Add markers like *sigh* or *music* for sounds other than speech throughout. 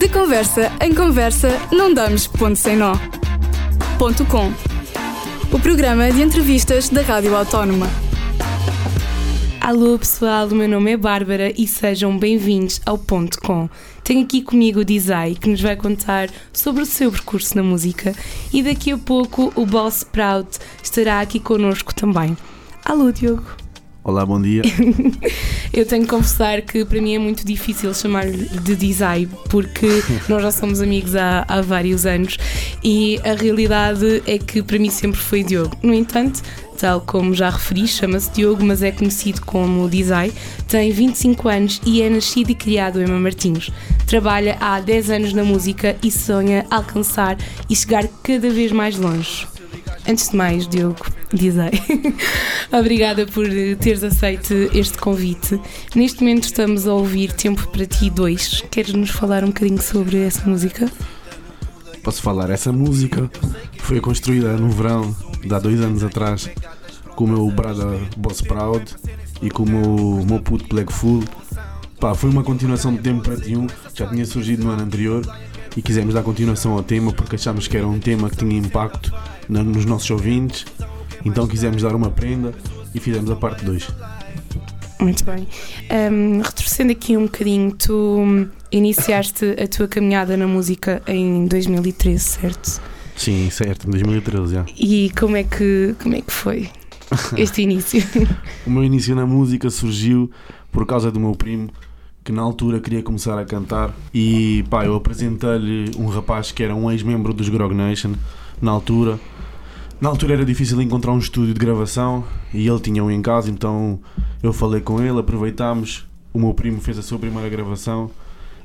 De conversa em conversa, não damos ponto sem nó. Ponto com. O programa de entrevistas da Rádio Autónoma. Alô pessoal, o meu nome é Bárbara e sejam bem-vindos ao Ponto Com. Tenho aqui comigo o Dizai, que nos vai contar sobre o seu percurso na música e daqui a pouco o Boss Proud estará aqui connosco também. Alô Diogo. Olá, bom dia. *laughs* Eu tenho que confessar que para mim é muito difícil chamar-lhe de Dizai, porque *laughs* nós já somos amigos há, há vários anos e a realidade é que para mim sempre foi Diogo. No entanto, tal como já referi, chama-se Diogo, mas é conhecido como Dizai, tem 25 anos e é nascido e criado em Martins. Trabalha há 10 anos na música e sonha alcançar e chegar cada vez mais longe. Antes de mais, Diogo, Dizai, *laughs* obrigada por teres aceito este convite. Neste momento estamos a ouvir Tempo para Ti 2. Queres nos falar um bocadinho sobre essa música? Posso falar? Essa música foi construída no verão de há dois anos atrás com o meu brother Boss Proud e com o meu, meu puto Black Full. Pá, foi uma continuação do Tempo para Ti 1, já tinha surgido no ano anterior e quisemos dar continuação ao tema porque achámos que era um tema que tinha impacto nos nossos ouvintes, então quisemos dar uma prenda e fizemos a parte 2. Muito bem. Um, retrocedendo aqui um bocadinho, tu iniciaste a tua caminhada na música em 2013, certo? Sim, certo, em 2013 já. E como é que, como é que foi *laughs* este início? o meu início na música surgiu por causa do meu primo que na altura queria começar a cantar e pá, eu apresentei-lhe um rapaz que era um ex-membro dos Grog Nation na altura. Na altura era difícil encontrar um estúdio de gravação e ele tinha um em casa, então eu falei com ele, aproveitámos. O meu primo fez a sua primeira gravação.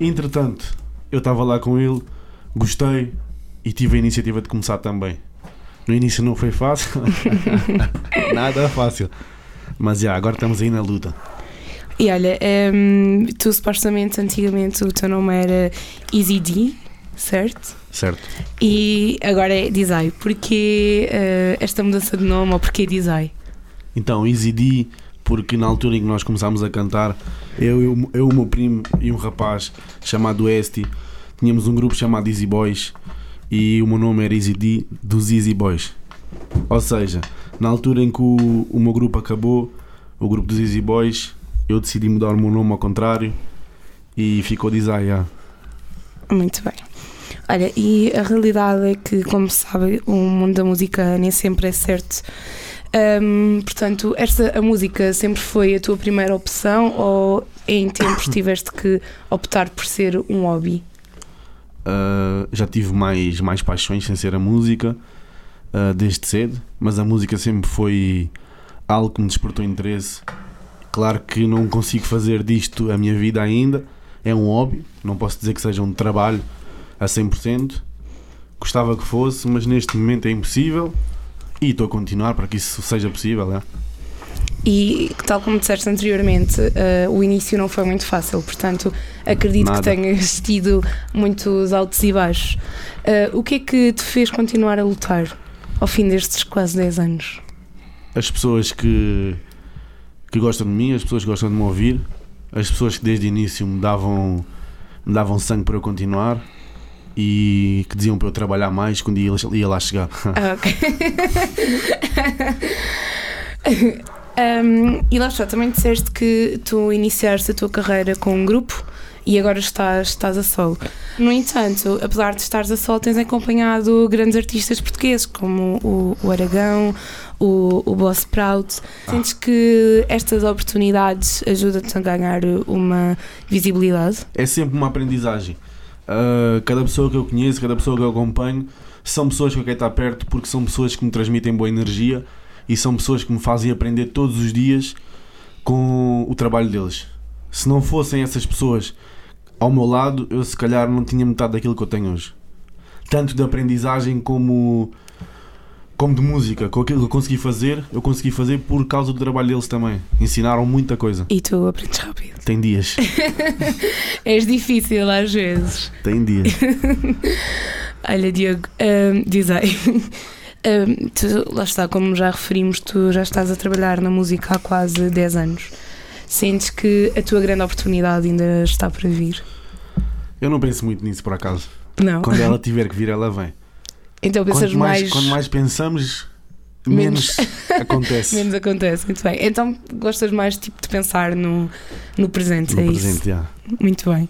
Entretanto, eu estava lá com ele, gostei e tive a iniciativa de começar também. No início não foi fácil, *laughs* nada fácil, mas já, agora estamos aí na luta. E olha, um, tu supostamente antigamente o teu nome era Easy D, certo? Certo. E agora é Dizai. Porquê uh, esta mudança de nome ou porquê Dizai? Então, Easy D, porque na altura em que nós começámos a cantar, eu, eu, eu o meu primo e um rapaz chamado Esti, tínhamos um grupo chamado Easy Boys e o meu nome era Easy D dos Easy Boys. Ou seja, na altura em que o, o meu grupo acabou, o grupo dos Easy Boys, eu decidi mudar o meu nome ao contrário e ficou. Yeah. Muito bem. Olha, e a realidade é que, como se sabe, o mundo da música nem sempre é certo. Um, portanto, esta, a música sempre foi a tua primeira opção ou em tempos *coughs* tiveste que optar por ser um hobby? Uh, já tive mais, mais paixões sem ser a música uh, desde cedo, mas a música sempre foi algo que me despertou interesse. Claro que não consigo fazer disto a minha vida ainda, é um hobby, não posso dizer que seja um trabalho a 100%. Gostava que fosse, mas neste momento é impossível e estou a continuar para que isso seja possível. É? E tal como disseste anteriormente, uh, o início não foi muito fácil, portanto acredito Nada. que tenhas tido muitos altos e baixos. Uh, o que é que te fez continuar a lutar ao fim destes quase 10 anos? As pessoas que, que gostam de mim, as pessoas que gostam de me ouvir, as pessoas que desde o início me davam, me davam sangue para eu continuar e que diziam para eu trabalhar mais quando ia, ia lá chegar. Ah, ok. *laughs* um, e lá está, também disseste que tu iniciaste a tua carreira com um grupo e agora estás, estás a solo. No entanto, apesar de estares a solo, tens acompanhado grandes artistas portugueses como o, o Aragão, o, o Boss Proud. Sentes que estas oportunidades ajudam-te a ganhar uma visibilidade? É sempre uma aprendizagem. Uh, cada pessoa que eu conheço, cada pessoa que eu acompanho, são pessoas que eu quero estar perto porque são pessoas que me transmitem boa energia e são pessoas que me fazem aprender todos os dias com o trabalho deles. Se não fossem essas pessoas ao meu lado, eu se calhar não tinha metade daquilo que eu tenho hoje. Tanto de aprendizagem como, como de música. Com aquilo que eu consegui fazer, eu consegui fazer por causa do trabalho deles também. Ensinaram muita coisa. E tu aprendes rápido. Tem dias. *laughs* És difícil às vezes. Tem dias. *laughs* Olha, Diogo, um, diz aí. *laughs* Um, tu, lá está, como já referimos, tu já estás a trabalhar na música há quase 10 anos. Sentes que a tua grande oportunidade ainda está para vir? Eu não penso muito nisso por acaso. Não. Quando ela tiver que vir, ela vem. Então pensas Quanto mais, mais. quanto mais pensamos, Menos. menos, *laughs* acontece. Menos acontece, muito bem. Então gostas mais tipo, de pensar no, no presente, no é isso? presente, já. Muito bem.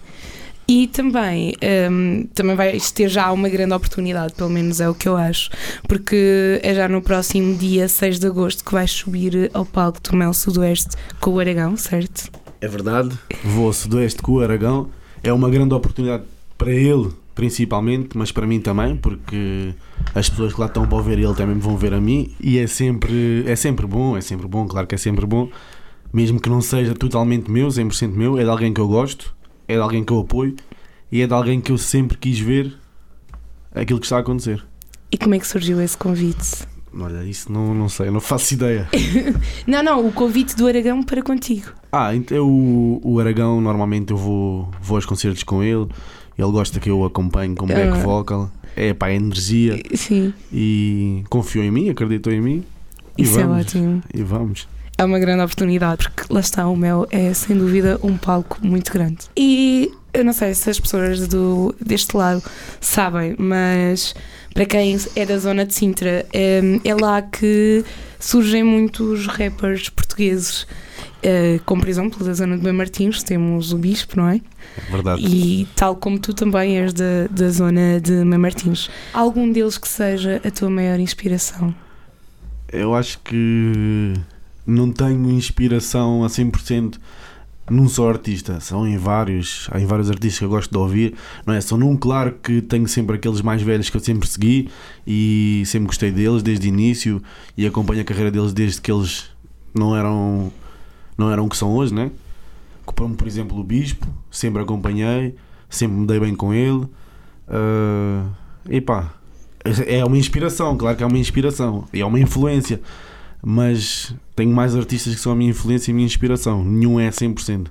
E também, hum, também vais ter já uma grande oportunidade, pelo menos é o que eu acho, porque é já no próximo dia 6 de agosto que vais subir ao palco do Mel Sudoeste com o Aragão, certo? É verdade. Vou ao Sudoeste com o Aragão. É uma grande oportunidade para ele, principalmente, mas para mim também, porque as pessoas que lá estão para ouvir ele também me vão ver a mim. E é sempre, é sempre bom, é sempre bom, claro que é sempre bom. Mesmo que não seja totalmente meu, 100% meu, é de alguém que eu gosto, é de alguém que eu apoio e é de alguém que eu sempre quis ver aquilo que está a acontecer. E como é que surgiu esse convite? Olha, isso não, não sei, não faço ideia. *laughs* Não, não, o convite do Aragão para contigo. Ah, então o, o Aragão normalmente eu vou, vou aos concertos com ele. Ele gosta que eu acompanhe como back Ah. vocal. É pá, é energia Sim, e confiou em mim, acreditou em mim. E isso é vamos. ótimo. E vamos. É uma grande oportunidade, porque lá está, o Mel é sem dúvida um palco muito grande. E eu não sei se as pessoas do, deste lado sabem, mas para quem é da zona de Sintra, é, é lá que surgem muitos rappers portugueses. Eh, como por exemplo da zona de Bem Martins temos o Bispo, não é? É verdade. E tal como tu também és da, da zona de Bem Martins. Algum deles que seja a tua maior inspiração? Eu acho que não tenho inspiração a 100% num só artista. São em vários. Há em vários artistas que eu gosto de ouvir. Não é? São num, claro que tenho sempre aqueles mais velhos que eu sempre segui e sempre gostei deles desde o início e acompanho a carreira deles desde que eles não eram, não eram o que são hoje, né? Como por exemplo o Bispo, sempre acompanhei, sempre me dei bem com ele. Ah, epá, é uma inspiração, claro que é uma inspiração, é uma influência, mas tenho mais artistas que são a minha influência e a minha inspiração, nenhum é 100%.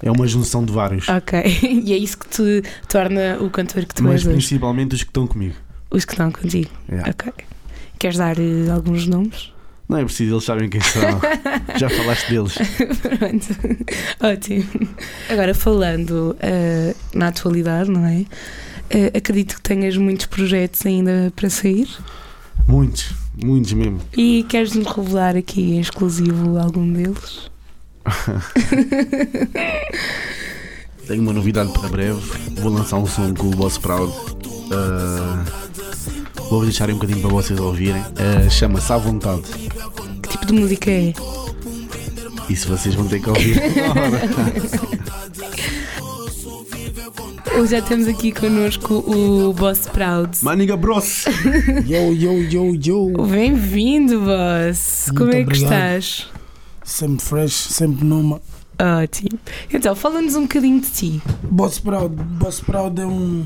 É uma junção de vários, Ok, *laughs* e é isso que te torna o cantor que tu mas és hoje. principalmente os que estão comigo. Os que estão contigo. É. Ok. Queres dar eh, alguns nomes? Não é preciso, eles sabem quem são. *laughs* Já falaste deles. Pronto. Ótimo. Agora falando eh, na atualidade, não é? Eh, acredito que tenhas muitos projetos ainda para sair Muitos, muitos mesmo. e queres-nos revelar aqui em exclusivo algum deles? *laughs* Tenho uma novidade para breve. Vou lançar um som com o Boss Proud. Ah, vou deixar um bocadinho para vocês ouvirem. Ah, Chama-se À Vontade. Que tipo de música é? Isso vocês vão ter que ouvir. *laughs* *laughs* Hoje já temos aqui connosco o Boss Proud. Maniga Bros! *laughs* Yo, yo, yo, yo. Bem-vindo, Boss! Muito Como é que obrigado. estás? Sempre fresh, sempre numa. Ótimo. Então, fala-nos um bocadinho de ti. Boss Proud. Boss Proud é um,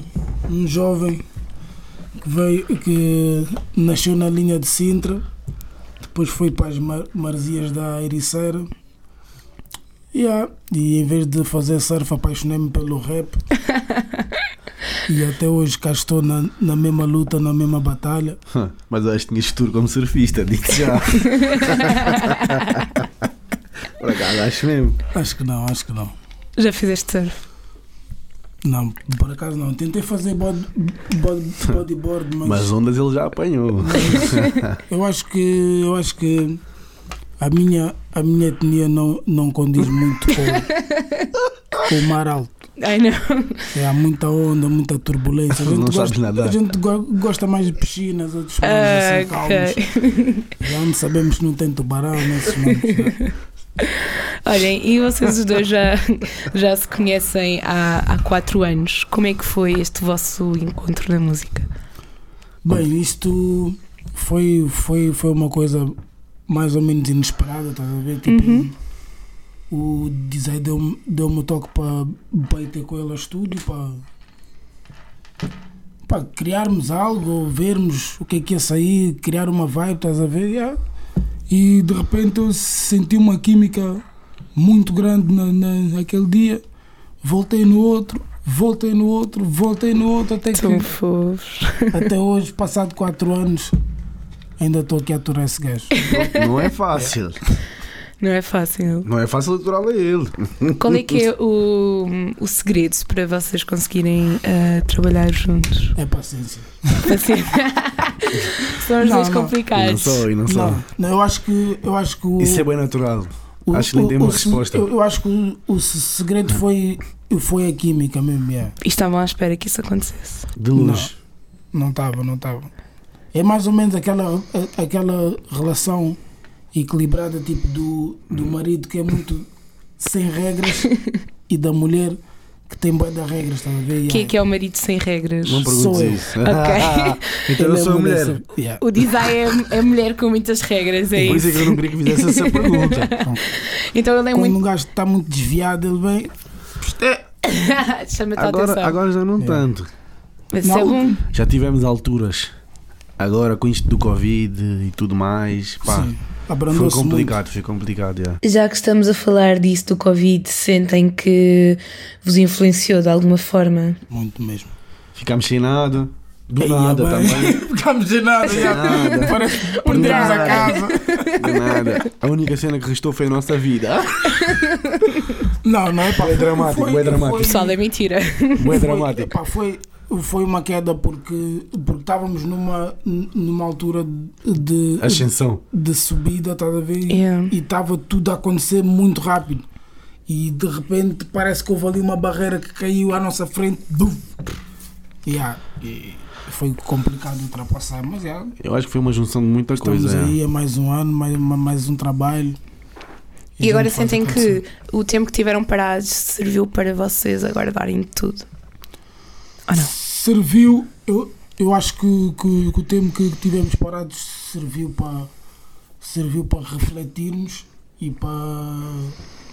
um jovem que veio, que nasceu na linha de Sintra, depois foi para as mar- maresias da Ericeira. Yeah. E em vez de fazer surf, apaixonei-me pelo rap. *laughs* e até hoje cá estou na, na mesma luta, na mesma batalha. Mas acho que tinhas futuro como surfista, digo já. *laughs* Por acaso, acho mesmo. Acho que não, acho que não. Já fizeste surf? Não, por acaso não. Tentei fazer body, body, bodyboard, mas, Mas ondas ele já apanhou. eu acho que eu acho que a minha, a minha etnia não, não condiz muito com, com o mar alto. Ai não. É, há muita onda, muita turbulência. A gente, Não sabes gosta, nadar. a gente go- gosta mais de piscinas, outros mais assim, calmos. ok. Já onde sabemos que não tem tubarão nesses manos. *laughs* Olhem, e vocês os dois já, já se conhecem há, há quatro anos. Como é que foi este vosso encontro na música? Bem, isto foi, foi, foi uma coisa mais ou menos inesperada, estás a ver? Tipo, Uhum. o DJ deu-me deu um toque para, ter com ele ao estúdio, para, para criarmos algo, vermos o que é que ia sair, criar uma vibe, estás a ver? Yeah. E de repente eu senti uma química muito grande na, na- naquele dia. Voltei no outro, voltei no outro, voltei no outro, até que fofos. até hoje, passado 4 anos, ainda estou aqui a aturar esse gajo. Não é fácil. Não é fácil. Não é fácil natural a ele. Qual é que é o, o segredo para vocês conseguirem uh, trabalhar juntos? É paciência. Assim. *laughs* São os Não, dois não. Só, e não só. Não, não, eu acho que eu acho que o, Isso é bem natural. o- acho que nem tem uma resposta. Eu, eu acho que o, o se- segredo foi foi a química mesmo, yeah. E estavam à espera que isso acontecesse. De luz. Não estava, não estava. É mais ou menos aquela, aquela relação equilibrada, tipo do, do marido que é muito sem regras *laughs* e da mulher que tem boa de regras, estás a ver? Quem é que é o marido sem regras? Não Sou perguntes eu. isso. *laughs* Ok. *laughs* então eu é sou a mulher. yeah. O design é, é mulher com muitas regras, é Por isso é isso. que eu não queria que fizesse essa *laughs* pergunta. Então ele é Quando muito. um gajo está muito desviado, ele vem. É. Chama-te a Agora, atenção. agora já não É. tanto. Mas isso é Não, bom. Já tivemos alturas. Agora com isto do Covid e tudo mais, pá, Sim, foi abrandou-se muito. complicado, foi complicado, já. Já que estamos a falar disso do Covid, sentem que vos influenciou de alguma forma? Muito mesmo. Ficámos sem nada, do Ei, nada bem. também, *laughs* Ficámos de nada, já. nada. Parece que perdemos a casa. de nada. A única cena que restou foi a nossa vida. Não, não é pá. É dramático, foi- é dramático. foi- Pessoal, é mentira. Foi, dramático. epá, foi, foi uma queda porque, porque estávamos numa, numa altura de, Ascensão. de subida, estás a ver? E- Yeah. E estava tudo a acontecer muito rápido. E de repente parece que houve ali uma barreira que caiu à nossa frente. Yeah, e foi complicado de ultrapassar, mas yeah, Eu acho que foi uma junção de muita estamos coisa. é. aí há mais um ano, mais, mais um trabalho. E a agora sentem que o tempo que tiveram parados serviu para vocês agora darem tudo? Não? serviu, eu, eu acho que, que, que o tempo que tivemos parados serviu para serviu para refletirmos e para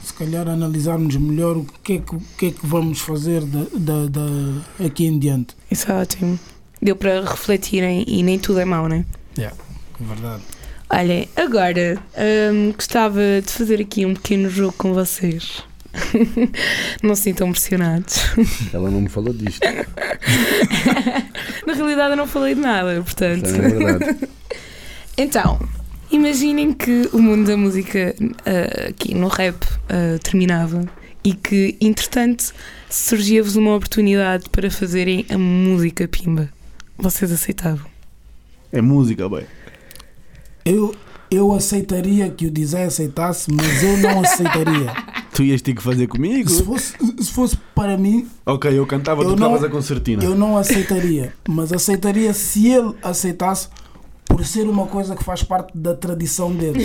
se calhar analisarmos melhor o que é que, o que, é que vamos fazer da, da, da- aqui em diante. Isso é ótimo. Deu para refletirem e nem tudo é mau, né? É verdade. Olhem, agora hum, gostava de fazer aqui um pequeno jogo com vocês. *laughs* não se sintam pressionados. Ela não me falou disto. *laughs* Na realidade, eu não falei de nada, portanto. Isso é verdade. *laughs* Então, imaginem que o mundo da música ah, aqui no rap ah, terminava e que, entretanto, surgia-vos uma oportunidade para fazerem a música Pimba. Vocês aceitavam? É música, bem. Eu, eu aceitaria que o Dizé aceitasse, mas eu não aceitaria. Tu ias ter que fazer comigo? Se fosse, se fosse para mim, Ok, eu cantava, Eu tu não- estavas a concertina. eu não aceitaria. Mas aceitaria se ele aceitasse por ser uma coisa que faz parte da tradição dele.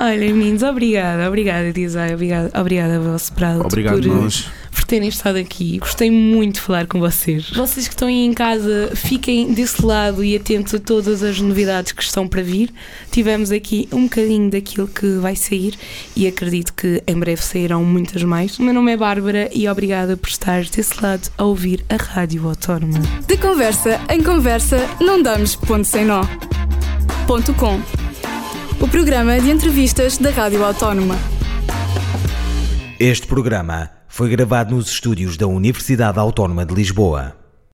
Olha, meninos, obrigada, obrigada, Dizai, obrigada, obrigada, vosso Prado, Obrigado, por, nós. Por terem estado aqui. Gostei muito de falar com vocês. Vocês que estão aí em casa, fiquem desse lado e atentos a todas as novidades que estão para vir. Tivemos aqui um bocadinho daquilo que vai sair e acredito que em breve sairão muitas mais. O meu nome é Bárbara e obrigada por estar desse lado a ouvir a Rádio Autónoma. De conversa em conversa, não damos ponto sem nó. Ponto com. O programa de entrevistas da Rádio Autónoma. Este programa foi gravado nos estúdios da Universidade Autónoma de Lisboa.